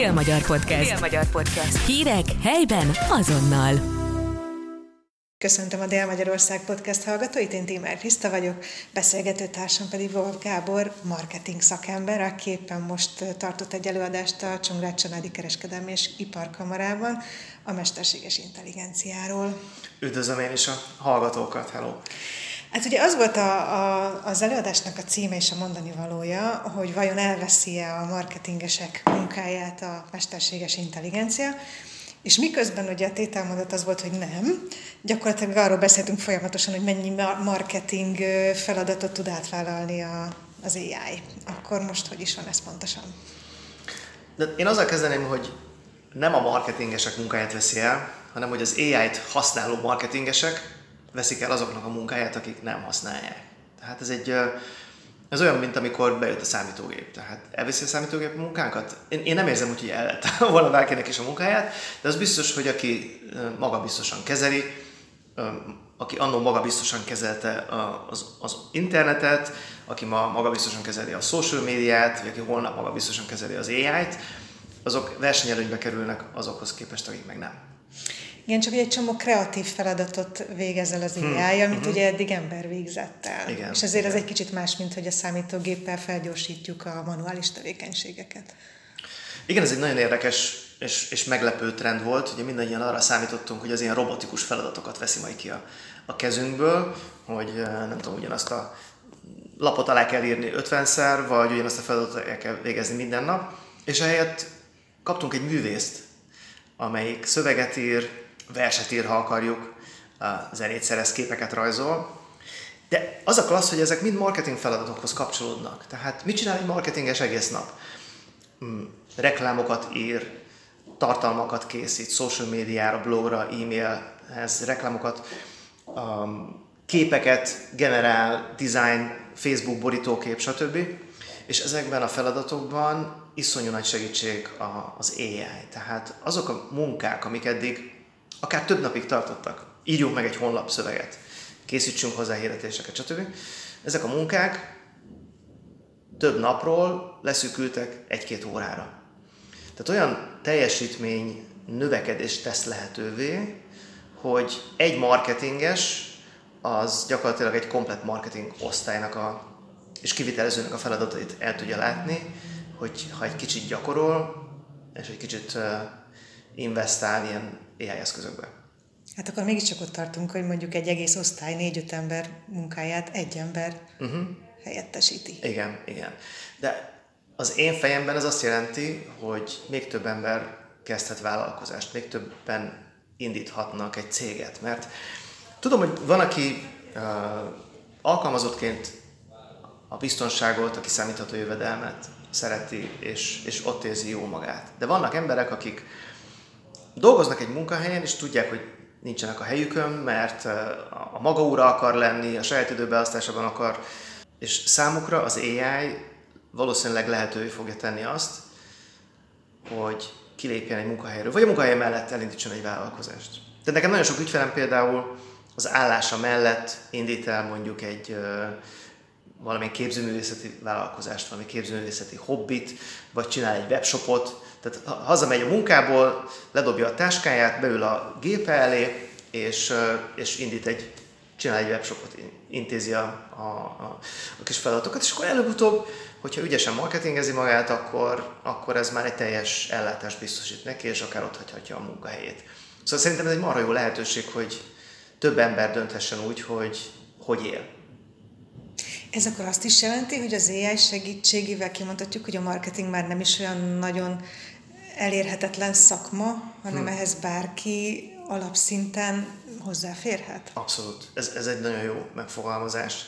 Dél-Magyar Podcast. Dél-Magyar Podcast. Hírek helyben azonnal. Köszöntöm a Dél-Magyarország Podcast hallgatóit, én Tímer Kriszta vagyok, beszélgető társam pedig Wolf Gábor, marketing szakember, aki éppen most tartott egy előadást a Csongrád Családi Kereskedelmi és Iparkamarában a mesterséges intelligenciáról. Üdvözlöm én is a hallgatókat, hello! Hát ugye az volt a, a, az előadásnak a címe és a mondani valója, hogy vajon elveszi-e a marketingesek munkáját a mesterséges intelligencia, és miközben ugye a tételmondat az volt, hogy nem, gyakorlatilag arról beszéltünk folyamatosan, hogy mennyi marketing feladatot tud átvállalni a, az AI. Akkor most hogy is van ez pontosan? De én azzal kezdeném, hogy nem a marketingesek munkáját veszi el, hanem hogy az AI-t használó marketingesek veszik el azoknak a munkáját, akik nem használják. Tehát ez egy ez olyan, mint amikor bejött a számítógép. Tehát elviszi a számítógép a munkánkat? Én, én nem érzem úgy, hogy el volna bárkinek is a munkáját, de az biztos, hogy aki magabiztosan kezeli, aki annó magabiztosan kezelte az, az internetet, aki ma magabiztosan kezeli a social médiát, vagy aki holnap magabiztosan kezeli az AI-t, azok versenyelőnybe kerülnek azokhoz képest, akik meg nem. Igen, csak egy csomó kreatív feladatot végezel az hmm. AI, amit hmm. ugye eddig ember végzett el. Igen, és ezért igen. ez egy kicsit más, mint hogy a számítógéppel felgyorsítjuk a manuális tevékenységeket. Igen, ez egy nagyon érdekes és, és meglepő trend volt. Ugye mindannyian arra számítottunk, hogy az ilyen robotikus feladatokat veszi majd ki a, a kezünkből, hogy nem tudom, ugyanazt a lapot alá kell írni 50-szer, vagy ugyanazt a feladatot el kell végezni minden nap, és ehelyett kaptunk egy művészt, amelyik szöveget ír, verset ír, ha akarjuk, zenét szerez, képeket rajzol. De az a klassz, hogy ezek mind marketing feladatokhoz kapcsolódnak. Tehát mit csinál egy marketinges egész nap? Hmm, reklámokat ír, tartalmakat készít, social médiára, blogra, e-mailhez, reklámokat, um, képeket generál, design, Facebook borítókép, stb. És ezekben a feladatokban iszonyú nagy segítség az AI. Tehát azok a munkák, amik eddig akár több napig tartottak. Írjunk meg egy honlap szöveget, készítsünk hozzá hirdetéseket, stb. Ezek a munkák több napról leszűkültek egy-két órára. Tehát olyan teljesítmény növekedést tesz lehetővé, hogy egy marketinges az gyakorlatilag egy komplet marketing osztálynak a, és kivitelezőnek a feladatait el tudja látni, hogy ha egy kicsit gyakorol, és egy kicsit investál ilyen AI eszközökbe. Hát akkor mégiscsak ott tartunk, hogy mondjuk egy egész osztály négy-öt ember munkáját egy ember uh-huh. helyettesíti. Igen, igen. De az én fejemben ez azt jelenti, hogy még több ember kezdhet vállalkozást, még többen indíthatnak egy céget, mert tudom, hogy van, aki uh, alkalmazottként a biztonságot, a kiszámítható jövedelmet szereti, és, és ott érzi jó magát. De vannak emberek, akik dolgoznak egy munkahelyen, és tudják, hogy nincsenek a helyükön, mert a maga úra akar lenni, a saját időbeosztásában akar, és számukra az AI valószínűleg lehetővé fogja tenni azt, hogy kilépjen egy munkahelyről, vagy a munkahely mellett elindítson egy vállalkozást. Tehát nekem nagyon sok ügyfelem például az állása mellett indít el mondjuk egy valamilyen képzőművészeti vállalkozást, valami képzőművészeti hobbit, vagy csinál egy webshopot, tehát hazamegy a munkából, ledobja a táskáját, beül a gépe elé, és, és indít egy, csinál egy webshopot, intézi a, a, a, kis feladatokat, és akkor előbb-utóbb, hogyha ügyesen marketingezi magát, akkor, akkor ez már egy teljes ellátást biztosít neki, és akár ott hagyhatja a munkahelyét. Szóval szerintem ez egy marha jó lehetőség, hogy több ember dönthessen úgy, hogy hogy él. Ez akkor azt is jelenti, hogy az AI segítségével kimondhatjuk, hogy a marketing már nem is olyan nagyon elérhetetlen szakma, hanem hmm. ehhez bárki alapszinten hozzáférhet? Abszolút. Ez, ez egy nagyon jó megfogalmazás.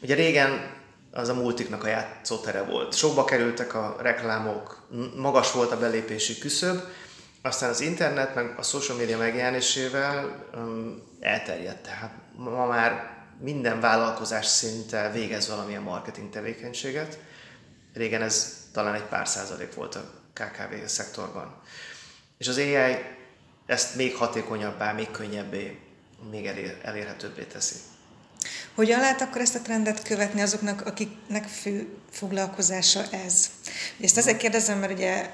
Ugye régen az a multiknak a játszótere volt. Sokba kerültek a reklámok, magas volt a belépési küszöb, aztán az internet, meg a social media megjelenésével um, elterjedt. Tehát ma már minden vállalkozás szinte végez valamilyen marketing tevékenységet. Régen ez talán egy pár százalék volt a KKV szektorban. És az AI ezt még hatékonyabbá, még könnyebbé, még elér, elérhetőbbé teszi. Hogyan lehet akkor ezt a trendet követni azoknak, akiknek fő foglalkozása ez? Ezt azért kérdezem, mert ugye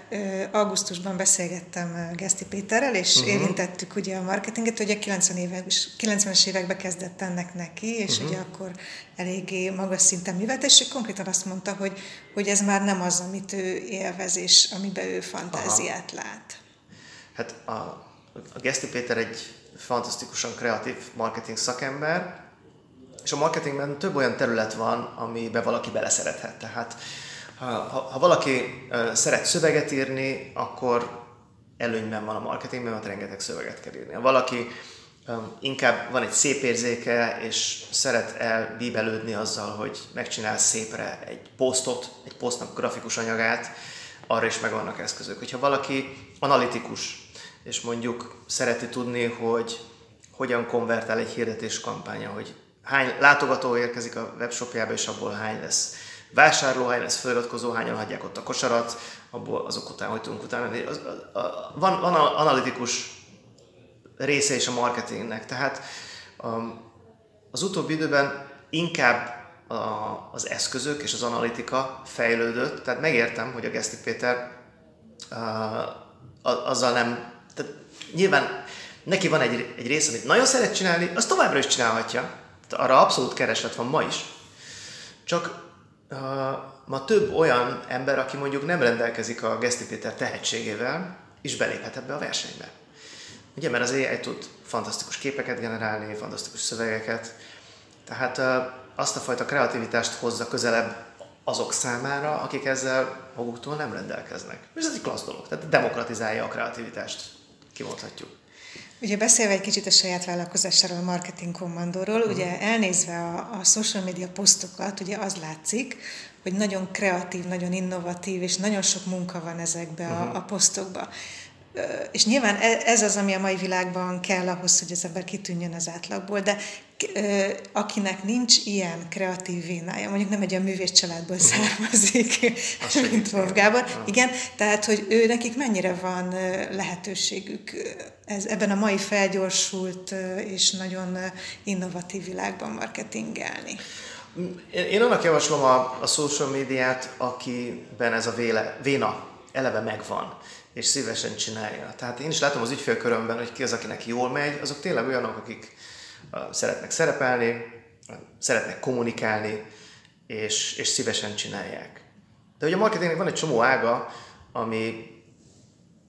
augusztusban beszélgettem Geszti Péterrel, és uh-huh. érintettük ugye a marketinget, hogy a 90 évek, 90-es években kezdett ennek neki, és uh-huh. ugye akkor eléggé magas szinten művelt, és konkrétan azt mondta, hogy, hogy ez már nem az, amit ő élvez, és amiben ő fantáziát Aha. lát. Hát a, a Geszti Péter egy fantasztikusan kreatív marketing szakember, és a marketingben több olyan terület van, amiben valaki beleszerethet. Tehát ha, ha, ha valaki szeret szöveget írni, akkor előnyben van a marketingben, mert rengeteg szöveget kell írni. Ha valaki inkább van egy szép érzéke, és szeret elbíbelődni azzal, hogy megcsinál szépre egy posztot, egy posztnak grafikus anyagát, arra is megvannak eszközök. Hogyha valaki analitikus, és mondjuk szereti tudni, hogy hogyan konvertál egy hirdetés kampánya, hogy hány látogató érkezik a webshopjába, és abból hány lesz vásárló, hány lesz feliratkozó, hányan hagyják ott a kosarat, abból azok után, hogy tudunk utána. Az, a, a, van, van analitikus része is a marketingnek, tehát um, az utóbbi időben inkább a, az eszközök és az analitika fejlődött, tehát megértem, hogy a Geszti Péter uh, azzal nem, tehát nyilván neki van egy, egy része, amit nagyon szeret csinálni, azt továbbra is csinálhatja, arra abszolút kereslet van ma is. Csak uh, ma több olyan ember, aki mondjuk nem rendelkezik a Geszti Péter tehetségével, is beléphet ebbe a versenybe. Ugye, mert az AI tud fantasztikus képeket generálni, fantasztikus szövegeket, tehát uh, azt a fajta kreativitást hozza közelebb azok számára, akik ezzel maguktól nem rendelkeznek. És ez egy klassz dolog, tehát demokratizálja a kreativitást, kimondhatjuk. Ugye beszélve egy kicsit a saját vállalkozásáról, a marketing kommandóról, uh-huh. ugye elnézve a, a social media posztokat, ugye az látszik, hogy nagyon kreatív, nagyon innovatív, és nagyon sok munka van ezekbe uh-huh. a, mhm. a posztokba. És nyilván e, ez az, ami a mai világban kell ahhoz, hogy az ember kitűnjön az átlagból, de akinek nincs ilyen kreatív vénája, mondjuk nem egy olyan művész családból uh-huh. származik, mint Wolf Gábor, igen, tehát, hogy ő nekik mennyire van lehetőségük ez, ebben a mai felgyorsult és nagyon innovatív világban marketingelni. Én, én annak javaslom a, a social médiát, akiben ez a véle, véna eleve megvan és szívesen csinálja. Tehát én is látom az ügyfélkörömben, hogy ki az, akinek jól megy, azok tényleg olyanok, akik szeretnek szerepelni, szeretnek kommunikálni, és, és szívesen csinálják. De ugye a marketingnek van egy csomó ága, ami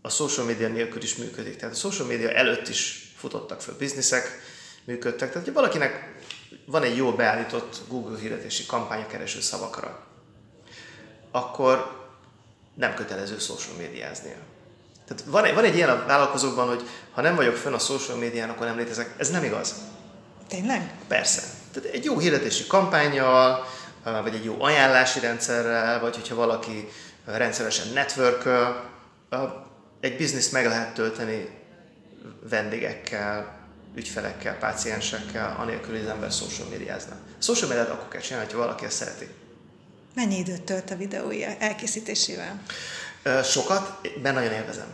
a social media nélkül is működik. Tehát a social media előtt is futottak föl bizniszek, működtek. Tehát, hogy valakinek van egy jó beállított Google hirdetési kampánya kereső szavakra, akkor nem kötelező social médiáznia. Tehát van egy, van egy ilyen a vállalkozókban, hogy ha nem vagyok fönn a social médián, akkor nem létezek. Ez nem igaz. Tényleg? Persze. Tehát egy jó hirdetési kampányjal, vagy egy jó ajánlási rendszerrel, vagy hogyha valaki rendszeresen network egy bizniszt meg lehet tölteni vendégekkel, ügyfelekkel, páciensekkel, anélkül, hogy az ember social médiázna. Social médiát akkor kell csinálni, ha valaki ezt szereti. Mennyi időt tölt a videója elkészítésével? Sokat, de nagyon élvezem.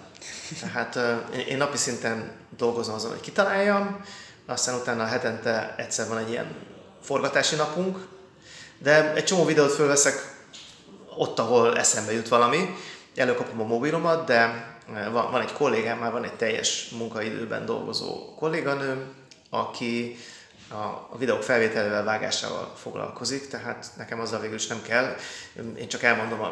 Tehát én napi szinten dolgozom azon, hogy kitaláljam, aztán utána hetente egyszer van egy ilyen forgatási napunk, de egy csomó videót fölveszek ott, ahol eszembe jut valami, előkapom a mobilomat, de eh, van, van egy kollégám, már van egy teljes munkaidőben dolgozó kolléganőm, aki a, videók felvételével, vágásával foglalkozik, tehát nekem azzal végül is nem kell. Én csak elmondom a,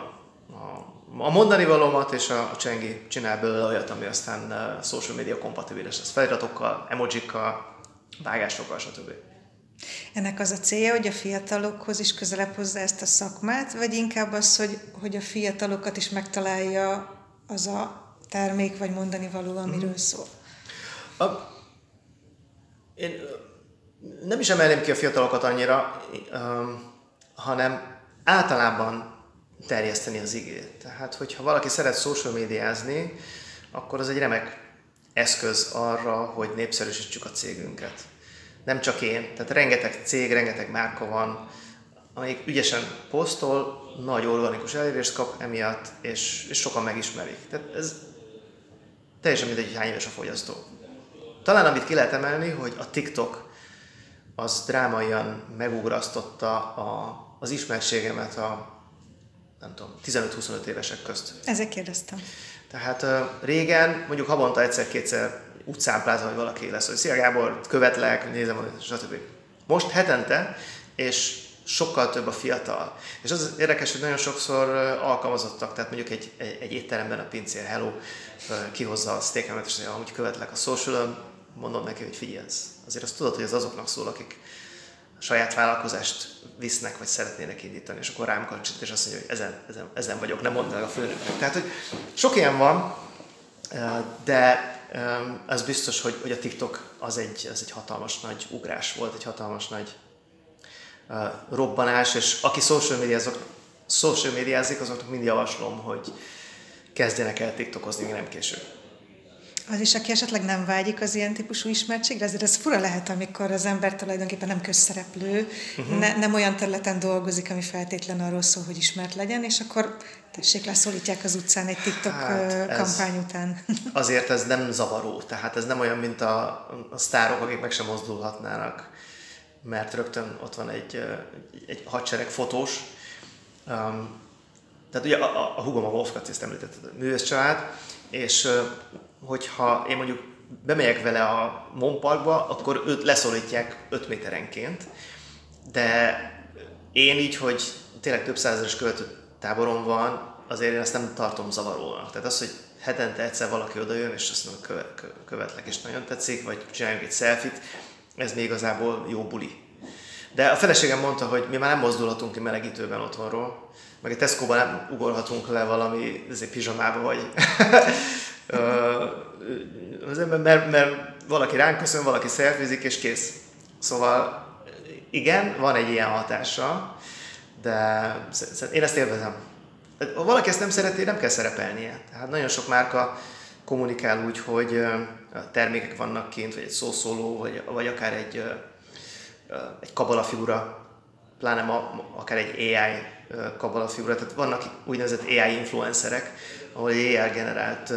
a, a mondani valómat, és a, a Csengi csinál belőle olyat, ami aztán uh, social media kompatibilis lesz. Feliratokkal, emojikkal, vágásokkal, stb. Ennek az a célja, hogy a fiatalokhoz is közelebb hozza ezt a szakmát, vagy inkább az, hogy, hogy a fiatalokat is megtalálja az a termék vagy mondani való, amiről mm. szól? A, én nem is emelném ki a fiatalokat annyira, um, hanem általában terjeszteni az igét. Tehát, hogyha valaki szeret social médiázni, akkor az egy remek eszköz arra, hogy népszerűsítsük a cégünket nem csak én, tehát rengeteg cég, rengeteg márka van, amelyik ügyesen posztol, nagy organikus elérést kap emiatt, és, és sokan megismerik. Tehát ez teljesen mindegy, hogy hány éves a fogyasztó. Talán amit ki lehet emelni, hogy a TikTok az drámaian megugrasztotta a, az ismertségemet a nem tudom, 15-25 évesek közt. Ezek kérdeztem. Tehát régen, mondjuk havonta egyszer-kétszer utcán plázva, hogy valaki lesz, hogy szia Gábor, követlek, nézem, stb. Most hetente, és sokkal több a fiatal. És az érdekes, hogy nagyon sokszor alkalmazottak, tehát mondjuk egy, egy, egy étteremben a pincér, hello, kihozza a steakemet, és mondja, amúgy követlek a social mondom neki, hogy figyelj, azért azt tudod, hogy ez azoknak szól, akik saját vállalkozást visznek, vagy szeretnének indítani, és akkor rám kancsít, és azt mondja, hogy ezen, ezen, ezen vagyok, nem mondd meg a főnöknek. Tehát, hogy sok ilyen van, de ez biztos, hogy, hogy a TikTok az egy, az egy hatalmas nagy ugrás volt, egy hatalmas nagy robbanás, és aki social médiázok, social médiázik, azoknak mind javaslom, hogy kezdjenek el TikTokozni, még nem késő. Az is, aki esetleg nem vágyik az ilyen típusú ismertségre, azért ez fura lehet, amikor az ember tulajdonképpen nem közszereplő, uh-huh. ne, nem olyan területen dolgozik, ami feltétlen arról szól, hogy ismert legyen, és akkor tessék, leszólítják az utcán egy TikTok hát kampány után. Azért ez nem zavaró, tehát ez nem olyan, mint a, a sztárok, akik meg sem mozdulhatnának, mert rögtön ott van egy, egy hadsereg fotós. Um, tehát ugye a, a, a hugom a Wolf ezt említetted, a művész család, és hogyha én mondjuk bemegyek vele a Monparkba, akkor őt leszólítják 5 méterenként, de én így, hogy tényleg több százeres követő táborom van, azért én ezt nem tartom zavarónak. Tehát az, hogy hetente egyszer valaki oda jön, és azt mondja, köve, követlek, és nagyon tetszik, vagy csináljunk egy selfit, ez még igazából jó buli. De a feleségem mondta, hogy mi már nem mozdulhatunk ki melegítőben otthonról, meg egy Tesco-ban nem ugorhatunk le valami pizsamába, vagy mert, mert valaki ránk köszön, valaki szelfizik, és kész. Szóval igen, van egy ilyen hatása, de én ezt élvezem. Ha valaki ezt nem szereti, nem kell szerepelnie. Tehát nagyon sok márka kommunikál úgy, hogy termékek vannak kint, vagy egy szószóló, vagy, vagy akár egy, egy kabala figura, pláne ma, akár egy AI kabala figura. Tehát vannak úgynevezett AI influencerek, ahol egy AI generált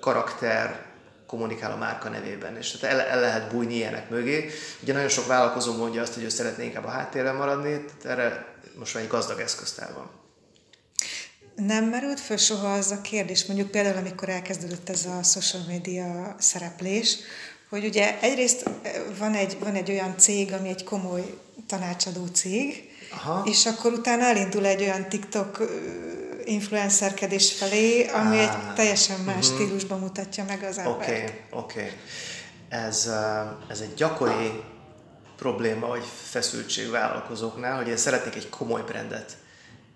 karakter kommunikál a márka nevében, és tehát el, el lehet bújni ilyenek mögé. Ugye nagyon sok vállalkozó mondja azt, hogy ő szeretné inkább a háttérben maradni, tehát erre most már egy gazdag eszköztár van. Nem merült föl soha az a kérdés, mondjuk például, amikor elkezdődött ez a social media szereplés, hogy ugye egyrészt van egy, van egy olyan cég, ami egy komoly tanácsadó cég, Aha. és akkor utána elindul egy olyan TikTok influencerkedés felé, ami ah, egy teljesen más uh-huh. stílusban mutatja meg az embert. Oké, okay, oké. Okay. Ez, ez egy gyakori probléma, vagy feszültség vállalkozóknál, hogy én szeretnék egy komoly brandet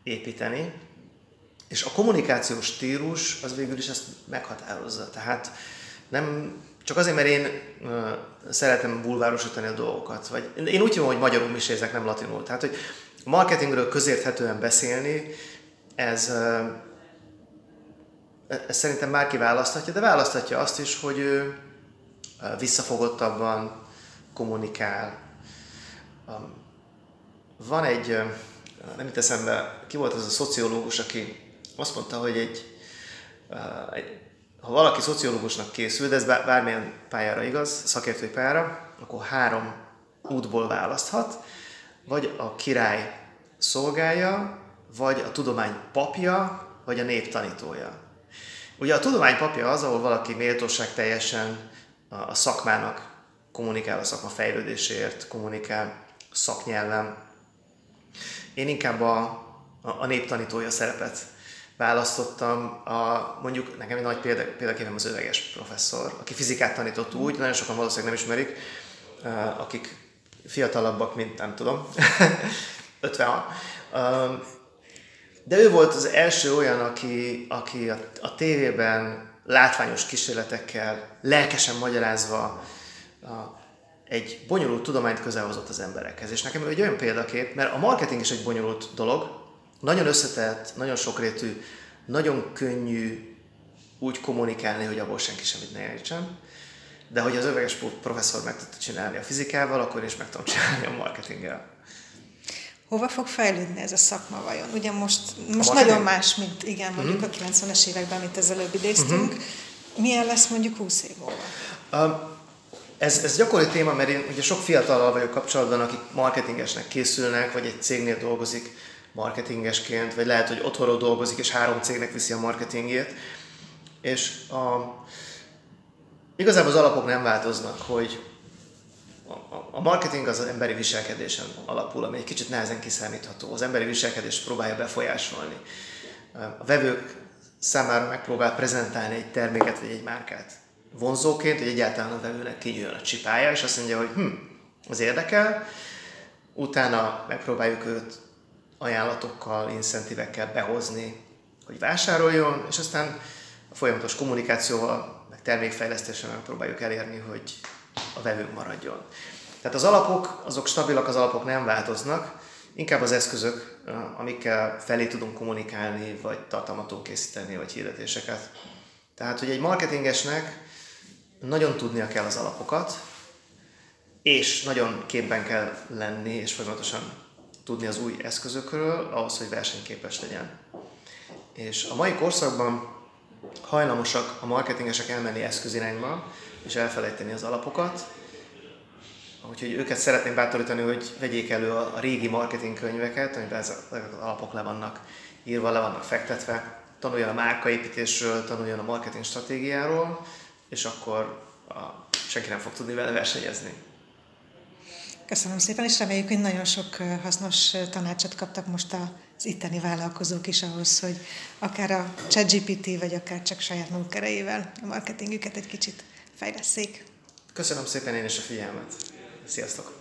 építeni, és a kommunikációs stílus az végül is ezt meghatározza. Tehát nem csak azért, mert én uh, szeretem bulvárosítani a dolgokat, vagy én úgy hívom, hogy magyarul misézek, nem latinul. Tehát, hogy marketingről közérthetően beszélni, ez, ez szerintem bárki választhatja, de választhatja azt is, hogy ő visszafogottabban kommunikál. Van egy, nem itt eszembe, ki volt az a szociológus, aki azt mondta, hogy egy, egy ha valaki szociológusnak készül, de ez bármilyen pályára igaz, szakértői pályára, akkor három útból választhat, vagy a király szolgálja, vagy a tudomány papja, vagy a nép tanítója. Ugye a tudomány papja az, ahol valaki méltóság teljesen a szakmának kommunikál a szakma fejlődéséért, kommunikál szaknyelven. Én inkább a, a, a néptanítója szerepet választottam. A, mondjuk nekem egy nagy példa, példaképem az öveges professzor, aki fizikát tanított úgy, nagyon sokan valószínűleg nem ismerik, akik fiatalabbak, mint nem tudom, 56. De ő volt az első olyan, aki, aki a, a tévében látványos kísérletekkel, lelkesen magyarázva a, egy bonyolult tudományt közelhozott az emberekhez. És nekem ő egy olyan példakép, mert a marketing is egy bonyolult dolog, nagyon összetett, nagyon sokrétű, nagyon könnyű úgy kommunikálni, hogy abból senki semmit ne értsen. De hogy az öveges professzor meg tudta csinálni a fizikával, akkor is meg tudom csinálni a marketinggel. Hova fog fejlődni ez a szakma vajon? Ugye most, most nagyon más, mint igen, mondjuk uh-huh. a 90-es években, amit az előbb idéztünk. Uh-huh. Milyen lesz mondjuk 20 év múlva? Um, ez, ez gyakori téma, mert én ugye sok fiatallal vagyok kapcsolatban, akik marketingesnek készülnek, vagy egy cégnél dolgozik marketingesként, vagy lehet, hogy otthonról dolgozik, és három cégnek viszi a marketingét. És a, igazából az alapok nem változnak, hogy a marketing az az emberi viselkedésen alapul, ami egy kicsit nehezen kiszámítható. Az emberi viselkedést próbálja befolyásolni. A vevők számára megpróbál prezentálni egy terméket vagy egy márkát vonzóként, hogy egyáltalán a vevőnek kinyújjon a csipája, és azt mondja, hogy hm, az érdekel, utána megpróbáljuk őt ajánlatokkal, incentívekkel behozni, hogy vásároljon, és aztán a folyamatos kommunikációval, meg termékfejlesztéssel megpróbáljuk elérni, hogy a vevők maradjon. Tehát az alapok, azok stabilak, az alapok nem változnak, inkább az eszközök, amikkel felé tudunk kommunikálni, vagy tartalmat készíteni, vagy hirdetéseket. Tehát, hogy egy marketingesnek nagyon tudnia kell az alapokat, és nagyon képben kell lenni, és folyamatosan tudni az új eszközökről, ahhoz, hogy versenyképes legyen. És a mai korszakban hajlamosak a marketingesek elmenni eszközirányba, és elfelejteni az alapokat, Úgyhogy őket szeretném bátorítani, hogy vegyék elő a, régi marketing könyveket, amiben ezek az alapok le vannak írva, le vannak fektetve, tanuljon a márkaépítésről, tanuljon a marketing stratégiáról, és akkor a, senki nem fog tudni vele versenyezni. Köszönöm szépen, és reméljük, hogy nagyon sok hasznos tanácsot kaptak most az itteni vállalkozók is ahhoz, hogy akár a ChatGPT, vagy akár csak saját maguk erejével a marketingüket egy kicsit fejleszék. Köszönöm szépen én is a figyelmet. Sziasztok!